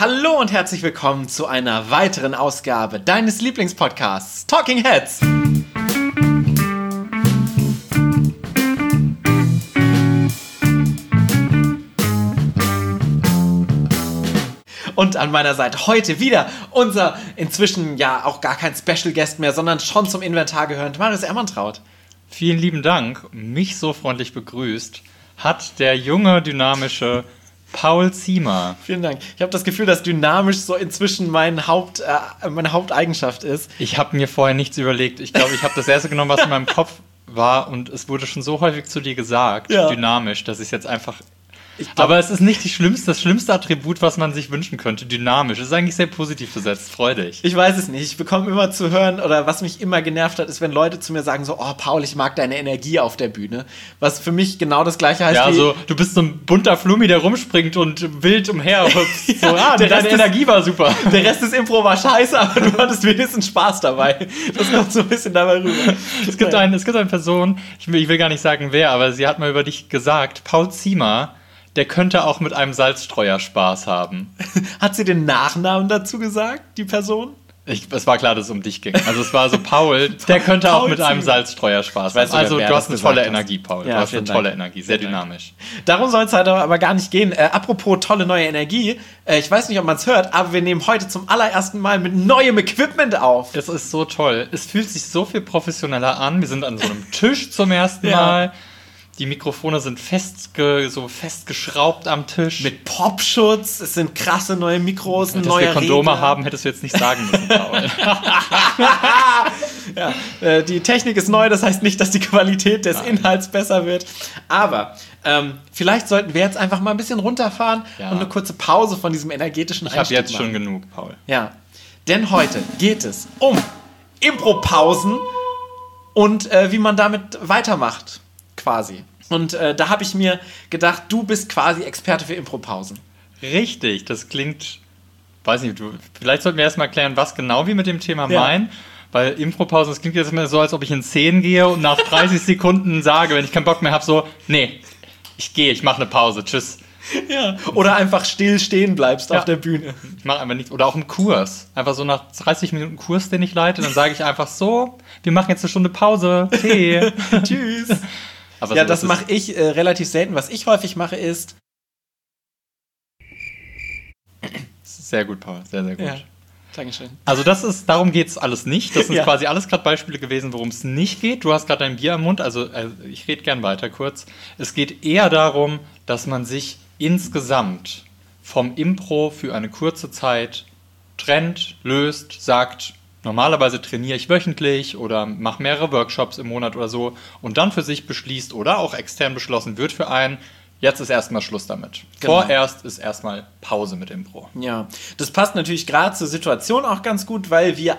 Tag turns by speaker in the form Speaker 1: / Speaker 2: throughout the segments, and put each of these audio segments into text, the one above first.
Speaker 1: Hallo und herzlich willkommen zu einer weiteren Ausgabe deines Lieblingspodcasts Talking Heads. Und an meiner Seite heute wieder unser inzwischen ja auch gar kein Special Guest mehr, sondern schon zum Inventar gehörend Marius Ermantraut.
Speaker 2: Vielen lieben Dank, mich so freundlich begrüßt hat der junge, dynamische Paul Ziemer.
Speaker 1: Vielen Dank. Ich habe das Gefühl, dass dynamisch so inzwischen mein Haupt, äh, meine Haupteigenschaft ist.
Speaker 2: Ich habe mir vorher nichts überlegt. Ich glaube, ich habe das erste genommen, was in meinem Kopf war und es wurde schon so häufig zu dir gesagt, ja. dynamisch, dass ich es jetzt einfach Glaub, aber es ist nicht die schlimmste, das schlimmste Attribut, was man sich wünschen könnte. Dynamisch. Es ist eigentlich sehr positiv besetzt. Freu dich.
Speaker 1: Ich weiß es nicht. Ich bekomme immer zu hören, oder was mich immer genervt hat, ist, wenn Leute zu mir sagen: so, oh, Paul, ich mag deine Energie auf der Bühne. Was für mich genau das gleiche heißt.
Speaker 2: Ja, wie so, du bist so ein bunter Flummi, der rumspringt und wild umher. ja, so, ah, der deine Energie war super.
Speaker 1: Der Rest des Impro war scheiße, aber du hattest wenigstens Spaß dabei. Das kommt so ein bisschen dabei rüber.
Speaker 2: Es gibt, ein, es gibt eine Person, ich will, ich will gar nicht sagen wer, aber sie hat mal über dich gesagt, Paul Ziemer der könnte auch mit einem Salzstreuer Spaß haben.
Speaker 1: Hat sie den Nachnamen dazu gesagt, die Person?
Speaker 2: Ich, es war klar, dass es um dich ging. Also es war so Paul, der könnte Paul auch mit einem Salzstreuer Spaß haben. Also du hast eine tolle Energie, Paul. Ja, du hast eine tolle Dank. Energie, sehr Vielen dynamisch.
Speaker 1: Dank. Darum soll es halt aber gar nicht gehen. Äh, apropos tolle neue Energie, äh, ich weiß nicht, ob man es hört, aber wir nehmen heute zum allerersten Mal mit neuem Equipment auf.
Speaker 2: Es ist so toll. Es fühlt sich so viel professioneller an. Wir sind an so einem Tisch zum ersten ja. Mal. Die Mikrofone sind festge so festgeschraubt am Tisch.
Speaker 1: Mit Popschutz. Es sind krasse neue Mikros,
Speaker 2: Dass neue wir Kondome Regler. haben, hättest du jetzt nicht sagen müssen, Paul.
Speaker 1: ja, äh, die Technik ist neu, das heißt nicht, dass die Qualität des Nein. Inhalts besser wird. Aber ähm, vielleicht sollten wir jetzt einfach mal ein bisschen runterfahren ja. und eine kurze Pause von diesem energetischen
Speaker 2: Ich habe jetzt machen. schon genug, Paul.
Speaker 1: Ja, denn heute geht es um Impro-Pausen und äh, wie man damit weitermacht quasi. Und äh, da habe ich mir gedacht, du bist quasi Experte für Impro-Pausen.
Speaker 2: Richtig, das klingt, weiß nicht, du, vielleicht sollten wir erstmal erklären, was genau wir mit dem Thema ja. meinen. Weil Impro-Pausen, das klingt jetzt immer so, als ob ich in 10 gehe und nach 30 Sekunden sage, wenn ich keinen Bock mehr habe, so, nee, ich gehe, ich mache eine Pause, tschüss.
Speaker 1: Ja, oder einfach still stehen bleibst ja. auf der Bühne.
Speaker 2: Ich mache einfach nichts. Oder auch im Kurs. Einfach so nach 30 Minuten Kurs, den ich leite, dann sage ich einfach so, wir machen jetzt eine Stunde Pause. Hey.
Speaker 1: Tschüss. Aber ja, so, das, mache ich äh, relativ selten. Was ich häufig mache, ist.
Speaker 2: Sehr gut, Paul. Sehr, sehr gut. Ja.
Speaker 1: Dankeschön.
Speaker 2: Also das ist, darum geht es alles nicht. Das sind ja. quasi alles gerade Beispiele gewesen, worum es nicht geht. Du hast gerade dein Bier am Mund, also äh, ich rede gern weiter kurz. Es geht eher darum, dass man sich insgesamt vom Impro für eine kurze Zeit trennt, löst, sagt, normalerweise trainiere ich wöchentlich oder mache mehrere Workshops im Monat oder so und dann für sich beschließt oder auch extern beschlossen wird für einen, jetzt ist erstmal Schluss damit. Genau. Vorerst ist erstmal Pause mit Impro.
Speaker 1: Ja, das passt natürlich gerade zur Situation auch ganz gut, weil wir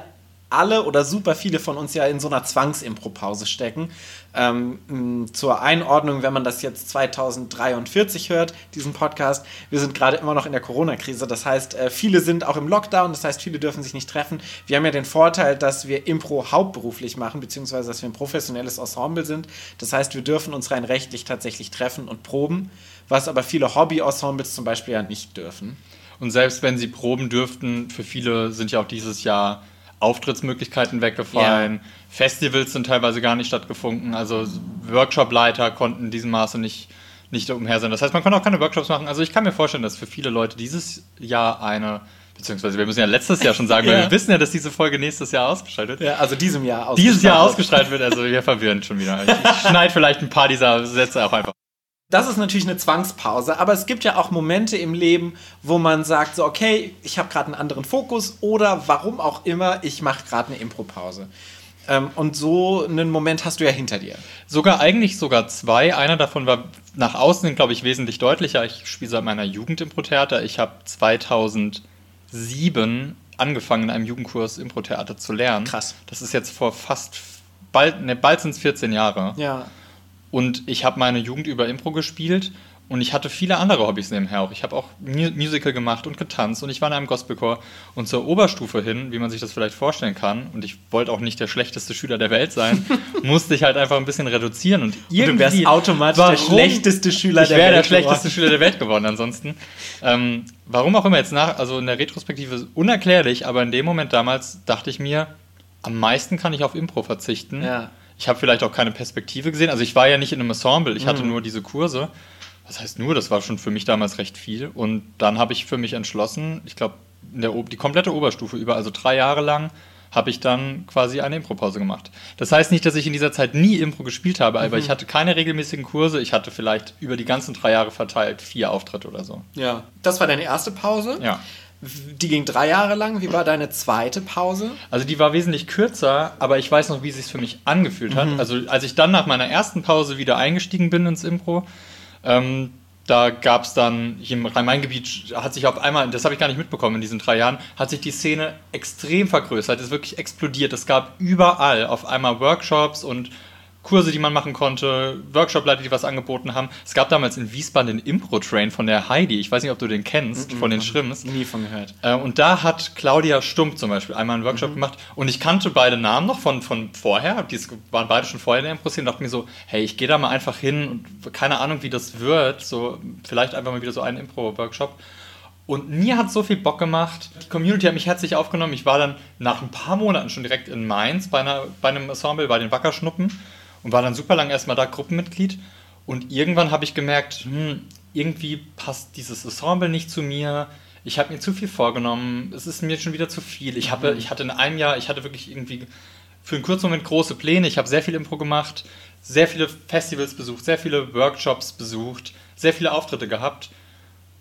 Speaker 1: alle oder super viele von uns ja in so einer Zwangsimpro-Pause stecken. Ähm, zur Einordnung, wenn man das jetzt 2043 hört, diesen Podcast, wir sind gerade immer noch in der Corona-Krise. Das heißt, äh, viele sind auch im Lockdown, das heißt, viele dürfen sich nicht treffen. Wir haben ja den Vorteil, dass wir Impro hauptberuflich machen, beziehungsweise dass wir ein professionelles Ensemble sind. Das heißt, wir dürfen uns rein rechtlich tatsächlich treffen und proben, was aber viele Hobby-Ensembles zum Beispiel ja nicht dürfen.
Speaker 2: Und selbst wenn sie proben dürften, für viele sind ja auch dieses Jahr Auftrittsmöglichkeiten weggefallen. Ja. Festivals sind teilweise gar nicht stattgefunden. Also Workshopleiter konnten in diesem Maße nicht, nicht umher sein. Das heißt, man konnte auch keine Workshops machen. Also ich kann mir vorstellen, dass für viele Leute dieses Jahr eine beziehungsweise wir müssen ja letztes Jahr schon sagen, ja. weil wir wissen ja, dass diese Folge nächstes Jahr ausgestrahlt wird.
Speaker 1: Ja, also diesem Jahr
Speaker 2: ausgestrahlt Dieses Jahr ausgestrahlt wird, also wir verwirren schon wieder. Ich schneide vielleicht ein paar dieser Sätze auch einfach
Speaker 1: das ist natürlich eine Zwangspause, aber es gibt ja auch Momente im Leben, wo man sagt, so, okay, ich habe gerade einen anderen Fokus oder warum auch immer, ich mache gerade eine Impropause. Ähm, und so einen Moment hast du ja hinter dir.
Speaker 2: Sogar eigentlich sogar zwei. Einer davon war nach außen, glaube ich, wesentlich deutlicher. Ich spiele seit meiner Jugend Impro-Theater. Ich habe 2007 angefangen, in einem Jugendkurs Impro-Theater zu lernen.
Speaker 1: Krass.
Speaker 2: Das ist jetzt vor fast, bald, ne, bald sind es 14 Jahre.
Speaker 1: Ja.
Speaker 2: Und ich habe meine Jugend über Impro gespielt Und ich hatte viele andere Hobbys nebenher auch. Ich habe auch Mu Musical gemacht und getanzt und ich war in einem Gospelchor. Und zur Oberstufe hin, wie man sich das vielleicht vorstellen kann, und ich wollte auch nicht der schlechteste Schüler der Welt sein, musste ich halt einfach ein bisschen reduzieren. Und,
Speaker 1: und du wärst automatisch warum? der schlechteste Schüler
Speaker 2: der Welt. Ich wäre der schlechteste Schüler der Welt geworden ansonsten. Ähm, warum auch immer jetzt nach, also in der Retrospektive unerklärlich, aber in dem Moment damals dachte ich mir, am meisten kann ich auf Impro verzichten. Ja. Ich habe vielleicht auch keine Perspektive gesehen. Also ich war ja nicht in einem Ensemble, ich hatte mhm. nur diese Kurse was heißt nur, das war schon für mich damals recht viel. Und dann habe ich für mich entschlossen, ich glaube, die komplette Oberstufe über, also drei Jahre lang, habe ich dann quasi eine Impro-Pause gemacht. Das heißt nicht, dass ich in dieser Zeit nie Impro gespielt habe, aber mhm. ich hatte keine regelmäßigen Kurse. Ich hatte vielleicht über die ganzen drei Jahre verteilt vier Auftritte oder so.
Speaker 1: Ja, das war deine erste Pause.
Speaker 2: Ja.
Speaker 1: Die ging drei Jahre lang. Wie war deine zweite Pause?
Speaker 2: Also die war wesentlich kürzer, aber ich weiß noch, wie es sich für mich angefühlt hat. Mhm. Also als ich dann nach meiner ersten Pause wieder eingestiegen bin ins Impro, ähm, da gab es dann, hier im Rhein-Main-Gebiet hat sich auf einmal, das habe ich gar nicht mitbekommen in diesen drei Jahren, hat sich die Szene extrem vergrößert, ist wirklich explodiert. Es gab überall auf einmal Workshops und Kurse, die man machen konnte, Workshop-Leiter, die was angeboten haben. Es gab damals in Wiesbaden den Impro-Train von der Heidi. Ich weiß nicht, ob du den kennst, mm -mm, von den Schrimms.
Speaker 1: Nie von gehört.
Speaker 2: Äh, und da hat Claudia Stump zum Beispiel einmal einen Workshop mm gemacht. Und ich kannte beide Namen noch von, von vorher. Die waren beide schon vorher in der Impro-Szene. Und dachte mir so, hey, ich gehe da mal einfach hin und keine Ahnung, wie das wird. So, vielleicht einfach mal wieder so einen Impro-Workshop. Und mir hat so viel Bock gemacht. Die Community hat mich herzlich aufgenommen. Ich war dann nach ein paar Monaten schon direkt in Mainz bei, einer, bei einem Ensemble, bei den Wackerschnuppen und war dann super lang erstmal da Gruppenmitglied. Und irgendwann habe ich gemerkt, hm, irgendwie passt dieses Ensemble nicht zu mir. Ich habe mir zu viel vorgenommen. Es ist mir schon wieder zu viel. Ich, habe, mhm. ich hatte in einem Jahr, ich hatte wirklich irgendwie für einen kurzen Moment große Pläne. Ich habe sehr viel Impro gemacht, sehr viele Festivals besucht, sehr viele Workshops besucht, sehr viele Auftritte gehabt.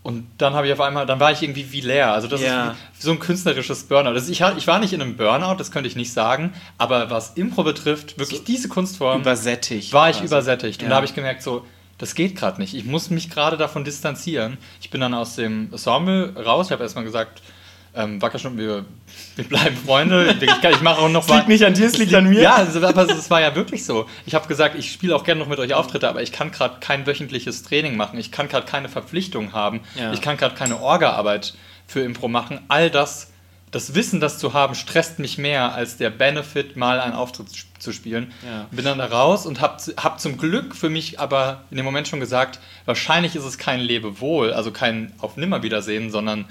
Speaker 2: Und dann habe ich auf einmal, dann war ich irgendwie wie leer. Also das ja. ist so ein künstlerisches Burnout. Also ich, ich war nicht in einem Burnout, das könnte ich nicht sagen, aber was Impro betrifft, wirklich so diese Kunstform,
Speaker 1: übersättigt.
Speaker 2: War ich quasi. übersättigt. Ja. Und da habe ich gemerkt, so, das geht gerade nicht. Ich muss mich gerade davon distanzieren. Ich bin dann aus dem Ensemble raus. Ich habe erstmal gesagt, ähm, Wackerschnuppen, wir, wir bleiben Freunde. Ich, ich mache auch noch
Speaker 1: Es liegt nicht an dir, es liegt an mir.
Speaker 2: Ja, aber es war ja wirklich so. Ich habe gesagt, ich spiele auch gerne noch mit euch Auftritte, aber ich kann gerade kein wöchentliches Training machen. Ich kann gerade keine Verpflichtung haben. Ja. Ich kann gerade keine Orga-Arbeit für Impro machen. All das, das Wissen, das zu haben, stresst mich mehr als der Benefit, mal einen Auftritt zu spielen. Ja. Bin dann da raus und habe hab zum Glück für mich aber in dem Moment schon gesagt, wahrscheinlich ist es kein Lebewohl, also kein Auf Nimmerwiedersehen, sondern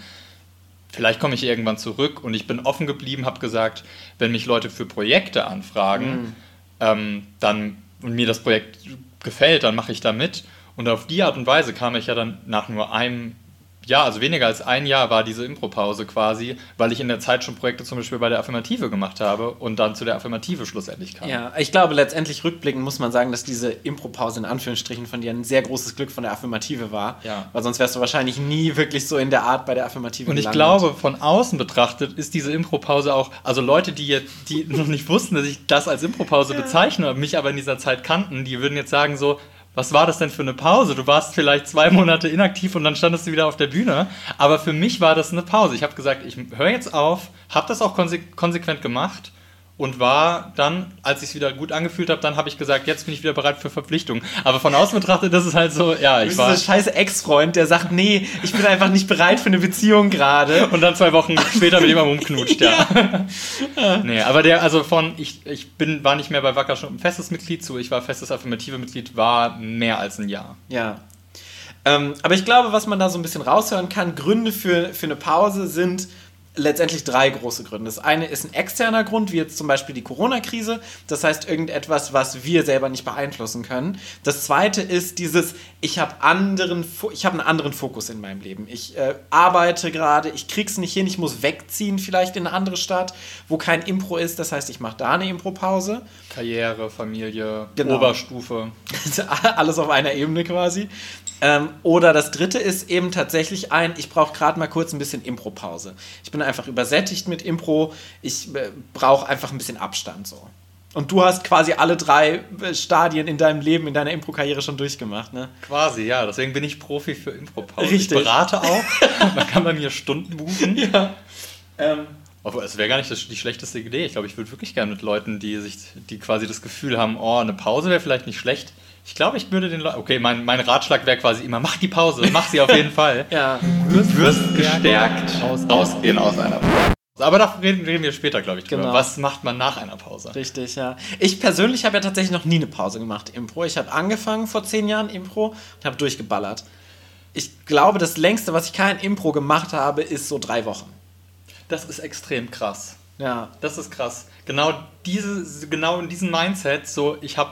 Speaker 2: vielleicht komme ich irgendwann zurück und ich bin offen geblieben, habe gesagt, wenn mich Leute für Projekte anfragen, mhm. ähm, dann und mir das Projekt gefällt, dann mache ich da mit. Und auf die Art und Weise kam ich ja dann nach nur einem ja, also weniger als ein Jahr war diese Impro-Pause quasi, weil ich in der Zeit schon Projekte zum Beispiel bei der Affirmative gemacht habe und dann zu der Affirmative schlussendlich kam.
Speaker 1: Ja, ich glaube, letztendlich rückblickend muss man sagen, dass diese Impro-Pause in Anführungsstrichen von dir ein sehr großes Glück von der Affirmative war.
Speaker 2: Ja.
Speaker 1: Weil sonst wärst du wahrscheinlich nie wirklich so in der Art bei der Affirmative
Speaker 2: Und ich glaube, von außen betrachtet ist diese Impro-Pause auch, also Leute, die jetzt, die noch nicht wussten, dass ich das als Impro-Pause ja. bezeichne, mich aber in dieser Zeit kannten, die würden jetzt sagen so, was war das denn für eine Pause? Du warst vielleicht zwei Monate inaktiv und dann standest du wieder auf der Bühne. Aber für mich war das eine Pause. Ich habe gesagt, ich höre jetzt auf, habe das auch konse konsequent gemacht und war dann, als ich es wieder gut angefühlt habe, dann habe ich gesagt, jetzt bin ich wieder bereit für Verpflichtungen. Aber von außen betrachtet, das ist halt so, ja, ich war...
Speaker 1: Du bist ein scheiße Ex-Freund, der sagt, nee, ich bin einfach nicht bereit für eine Beziehung gerade.
Speaker 2: Und dann zwei Wochen später mit jemandem rumknutscht, ja. ja. nee, aber der, also von, ich, ich bin, war nicht mehr bei Wacker schon ein festes Mitglied zu, ich war festes affirmative Mitglied, war mehr als ein Jahr.
Speaker 1: Ja. Ähm, aber ich glaube, was man da so ein bisschen raushören kann, Gründe für, für eine Pause sind letztendlich drei große Gründe. Das eine ist ein externer Grund, wie jetzt zum Beispiel die Corona-Krise. Das heißt, irgendetwas, was wir selber nicht beeinflussen können. Das zweite ist dieses, ich habe anderen, ich habe einen anderen Fokus in meinem Leben. Ich äh, arbeite gerade, ich krieg's nicht hin, ich muss wegziehen vielleicht in eine andere Stadt, wo kein Impro ist. Das heißt, ich mache da eine Impro-Pause.
Speaker 2: Karriere, Familie, genau. Oberstufe.
Speaker 1: Alles auf einer Ebene quasi. Ähm, oder das dritte ist eben tatsächlich ein, ich brauche gerade mal kurz ein bisschen Impro-Pause. Ich bin einfach übersättigt mit Impro, ich äh, brauche einfach ein bisschen Abstand so. Und du hast quasi alle drei äh, Stadien in deinem Leben, in deiner Impro-Karriere schon durchgemacht, ne?
Speaker 2: Quasi, ja. Deswegen bin ich Profi für Impro-Pause. Ich berate auch. Man kann bei mir Stunden buchen. Ja. Ähm, aber es wäre gar nicht die schlechteste Idee. Ich glaube, ich würde wirklich gerne mit Leuten, die sich, die quasi das Gefühl haben, oh, eine Pause wäre vielleicht nicht schlecht, Ich glaube, ich würde den Leuten. Okay, mein, mein Ratschlag wäre quasi immer: mach die Pause, mach sie auf jeden Fall.
Speaker 1: Ja.
Speaker 2: wirst, wirst gestärkt rausgehen aus einer Pause. Aber da reden, reden wir später, glaube ich, drüber.
Speaker 1: Genau.
Speaker 2: Was macht man nach einer Pause?
Speaker 1: Richtig, ja. Ich persönlich habe ja tatsächlich noch nie eine Pause gemacht, Impro. Ich habe angefangen vor zehn Jahren Impro und habe durchgeballert. Ich glaube, das längste, was ich kein Impro gemacht habe, ist so drei Wochen.
Speaker 2: Das ist extrem krass.
Speaker 1: Ja.
Speaker 2: Das ist krass. Genau, diese, genau in diesem Mindset, so ich habe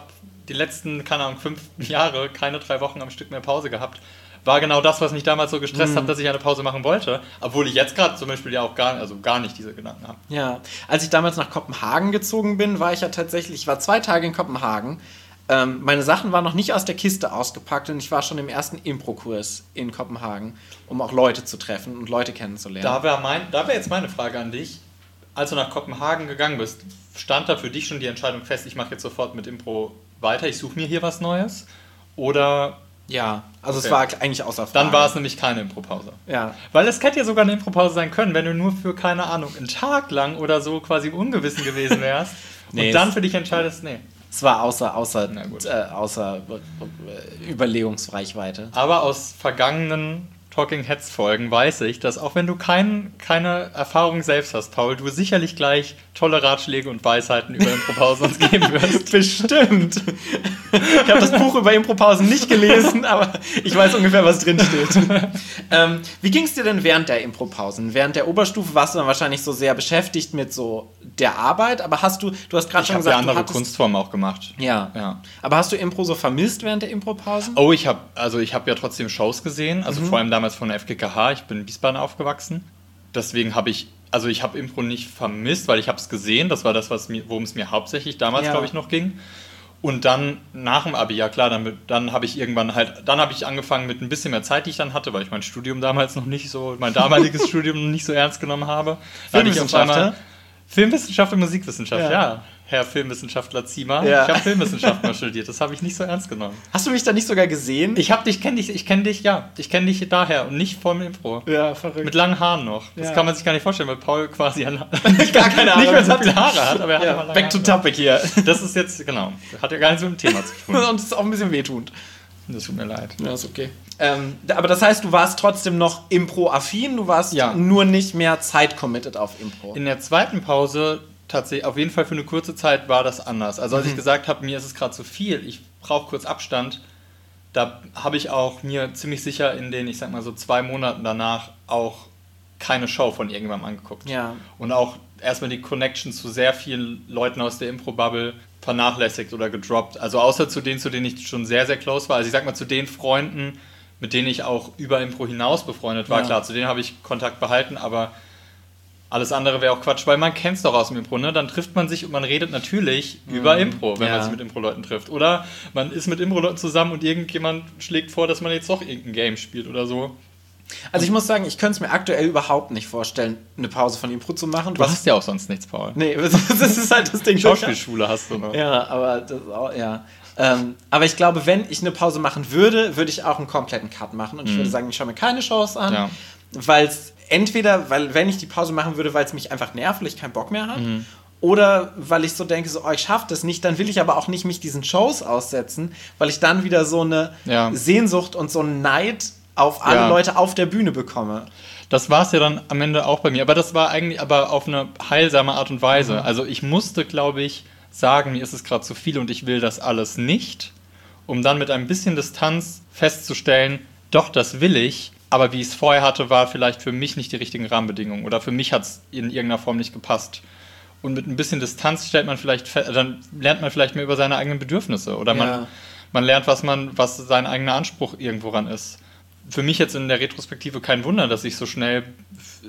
Speaker 2: die letzten, keine Ahnung, fünf Jahre keine drei Wochen am Stück mehr Pause gehabt, war genau das, was mich damals so gestresst
Speaker 1: Mhm.
Speaker 2: hat, dass ich eine Pause machen wollte. Obwohl ich jetzt gerade zum Beispiel ja auch gar, also gar nicht diese Gedanken habe.
Speaker 1: Ja, als ich damals nach Kopenhagen gezogen bin, war ich ja tatsächlich, ich war zwei Tage in Kopenhagen. Ähm, meine Sachen waren noch nicht aus der Kiste ausgepackt und ich war schon im ersten Impro-Kurs in Kopenhagen, um auch Leute zu treffen und Leute kennenzulernen.
Speaker 2: Da wäre wär jetzt meine Frage an dich. Als du nach Kopenhagen gegangen bist, stand da für dich schon die Entscheidung fest, ich mache jetzt sofort mit Impro weiter, ich suche mir hier was Neues? Oder
Speaker 1: ja, also
Speaker 2: Okay.
Speaker 1: es war eigentlich außer Frage.
Speaker 2: dann war es nämlich keine Impro-Pause?
Speaker 1: Ja,
Speaker 2: Weil es hätte ja sogar eine Impro-Pause sein können, wenn du nur für, keine Ahnung, einen Tag lang oder so quasi im Ungewissen gewesen wärst
Speaker 1: Nee,
Speaker 2: und dann für dich entscheidest, nee.
Speaker 1: es war außer, außer, äh, außer äh, Überlegungsreichweite.
Speaker 2: Aber aus vergangenen Talking Heads Folgen weiß ich, dass auch wenn du kein, keine Erfahrung selbst hast, Paul, du sicherlich gleich tolle Ratschläge und Weisheiten über Impro-Pausen uns geben wirst.
Speaker 1: Bestimmt. Ich habe das Buch über Impropausen nicht gelesen, aber ich weiß ungefähr, was drin steht. ähm, wie ging es dir denn während der Impropausen? Während der Oberstufe warst du dann wahrscheinlich so sehr beschäftigt mit so der Arbeit, aber hast du, du hast gerade schon
Speaker 2: ja
Speaker 1: gesagt, du
Speaker 2: andere
Speaker 1: hattest,
Speaker 2: Kunstformen auch gemacht.
Speaker 1: Ja.
Speaker 2: Ja.
Speaker 1: Aber hast du Impro so vermisst während der Impropausen?
Speaker 2: Oh, ich habe also ich habe ja trotzdem Shows gesehen, also
Speaker 1: Mhm.
Speaker 2: vor allem damals von der FGKH. Ich bin in Wiesbaden aufgewachsen. Deswegen habe ich also ich habe Impro nicht vermisst, weil ich habe es gesehen. Das war das, worum es mir hauptsächlich damals
Speaker 1: Ja.
Speaker 2: glaube ich noch ging. Und dann nach dem Abi, ja klar, dann, dann habe ich irgendwann halt, dann habe ich angefangen mit ein bisschen mehr Zeit, die ich dann hatte, weil ich mein Studium damals noch nicht so, mein damaliges Studium noch nicht so ernst genommen habe.
Speaker 1: Filmwissenschaft,
Speaker 2: einmal- Filmwissenschaft und Musikwissenschaft,
Speaker 1: Ja.
Speaker 2: ja. Herr Filmwissenschaftler Ziemer.
Speaker 1: Ja.
Speaker 2: Ich habe Filmwissenschaft mal studiert, das habe ich nicht so ernst genommen.
Speaker 1: Hast du mich da nicht sogar gesehen?
Speaker 2: Ich hab dich, kenn dich, ich kenne dich, ja. Ich kenne dich daher und nicht vom Impro.
Speaker 1: ja, verrückt.
Speaker 2: Mit langen Haaren noch. Das
Speaker 1: Ja.
Speaker 2: kann man sich gar nicht vorstellen, weil Paul quasi an,
Speaker 1: Gar keine Ahnung.
Speaker 2: nicht mehr so viele Haare hat, aber er hat
Speaker 1: ja,
Speaker 2: immer lange
Speaker 1: back to topic hier.
Speaker 2: Das ist jetzt, genau, hat ja gar nichts mit dem Thema zu tun.
Speaker 1: Und es ist auch ein bisschen wehtun.
Speaker 2: Das tut mir leid.
Speaker 1: Ja, ist okay. Ähm, aber das heißt, du warst trotzdem noch Impro-affin, du warst
Speaker 2: Ja.
Speaker 1: nur nicht mehr Zeit-committed auf Impro.
Speaker 2: In der zweiten Pause, tatsächlich, auf jeden Fall für eine kurze Zeit war das anders. Also als ich gesagt habe, mir ist es gerade zu viel, ich brauche kurz Abstand, da habe ich auch mir ziemlich sicher in den, ich sag mal so zwei Monaten danach auch keine Show von irgendjemandem angeguckt.
Speaker 1: Ja.
Speaker 2: Und auch erstmal die Connection zu sehr vielen Leuten aus der Impro-Bubble vernachlässigt oder gedroppt. Also außer zu denen, zu denen ich schon sehr, sehr close war. Also ich sag mal zu den Freunden, mit denen ich auch über Impro hinaus befreundet war.
Speaker 1: Ja.
Speaker 2: Klar, zu denen habe ich Kontakt behalten, aber alles andere wäre auch Quatsch, weil man kennt es doch aus dem Impro, ne? Dann trifft man sich und man redet natürlich über Impro, wenn
Speaker 1: Mhm. Ja.
Speaker 2: man sich mit Impro-Leuten trifft. Oder man ist mit Impro-Leuten zusammen und irgendjemand schlägt vor, dass man jetzt doch irgendein Game spielt oder so.
Speaker 1: Also ich muss sagen, ich könnte es mir aktuell überhaupt nicht vorstellen, eine Pause von Impro zu machen.
Speaker 2: Du hast ja auch sonst nichts, Paul.
Speaker 1: Nee, das ist halt das Ding.
Speaker 2: Schauspielschule hast du noch.
Speaker 1: Ja, aber das ist auch, ja. Ähm, aber ich glaube, wenn ich eine Pause machen würde, würde ich auch einen kompletten Cut machen und ich würde sagen, ich schaue mir keine Shows an,
Speaker 2: Ja.
Speaker 1: weil es entweder, weil wenn ich die Pause machen würde, weil es mich einfach nervt, weil ich keinen Bock mehr habe, oder weil ich so denke, so, oh, ich schaffe das nicht, dann will ich aber auch nicht mich diesen Shows aussetzen, weil ich dann wieder so eine
Speaker 2: Ja.
Speaker 1: Sehnsucht und so einen Neid auf alle
Speaker 2: Ja.
Speaker 1: Leute auf der Bühne bekomme.
Speaker 2: Das war es ja dann am Ende auch bei mir. Aber das war eigentlich aber auf eine heilsame Art und Weise.
Speaker 1: Mhm.
Speaker 2: Also ich musste, glaube ich, sagen, mir ist es gerade zu viel und ich will das alles nicht, um dann mit ein bisschen Distanz festzustellen, doch, das will ich, aber wie ich es vorher hatte, war vielleicht für mich nicht die richtigen Rahmenbedingungen oder für mich hat es in irgendeiner Form nicht gepasst. Und mit ein bisschen Distanz stellt man vielleicht dann lernt man vielleicht mehr über seine eigenen Bedürfnisse oder
Speaker 1: Ja.
Speaker 2: man, man lernt, was man, was sein eigener Anspruch irgendwo ran ist. Für mich jetzt in der Retrospektive kein Wunder, dass ich so schnell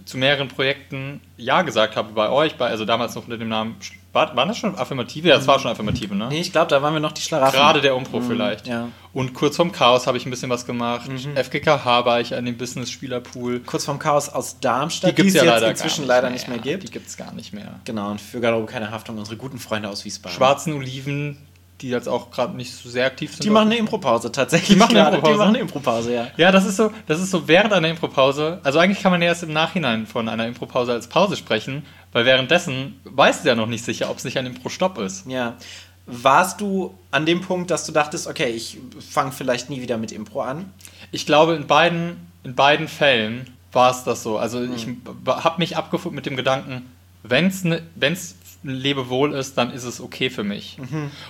Speaker 2: zu mehreren Projekten Ja gesagt habe bei euch, bei, also damals noch unter dem Namen, war, waren das schon Affirmative? Ja, das war schon Affirmative, ne?
Speaker 1: Nee, ich glaube, da waren wir noch die Schlaraffen.
Speaker 2: Gerade der Umpro vielleicht.
Speaker 1: ja.
Speaker 2: Und kurz vorm Chaos habe ich ein bisschen was gemacht.
Speaker 1: Mhm.
Speaker 2: FGKH war ich an dem Business-Spielerpool.
Speaker 1: Kurz vorm Chaos aus Darmstadt,
Speaker 2: Die gibt es
Speaker 1: es
Speaker 2: ja
Speaker 1: jetzt
Speaker 2: leider
Speaker 1: inzwischen
Speaker 2: gar
Speaker 1: leider nicht mehr gibt.
Speaker 2: Die gibt es gar nicht mehr.
Speaker 1: Genau, und für Garderobe keine Haftung, unsere guten Freunde aus Wiesbaden.
Speaker 2: Schwarzen Oliven, die jetzt auch gerade nicht so sehr aktiv sind.
Speaker 1: Die machen eine Impropause tatsächlich.
Speaker 2: Die machen eine. Impropause?
Speaker 1: Die machen eine Impropause, ja.
Speaker 2: Ja, das ist so, das ist so während einer Impropause. Also eigentlich kann man ja erst im Nachhinein von einer Impropause als Pause sprechen, weil währenddessen weiß es ja noch nicht sicher, ob es nicht ein Impro-Stopp ist.
Speaker 1: Ja. Warst du an dem Punkt, dass du dachtest, okay, ich fange vielleicht nie wieder mit Impro an?
Speaker 2: Ich glaube, in beiden, in beiden Fällen war es das so. Also ich habe mich abgefunden mit dem Gedanken, wenn es ne, wenn's ein Lebewohl ist, dann ist es okay für mich.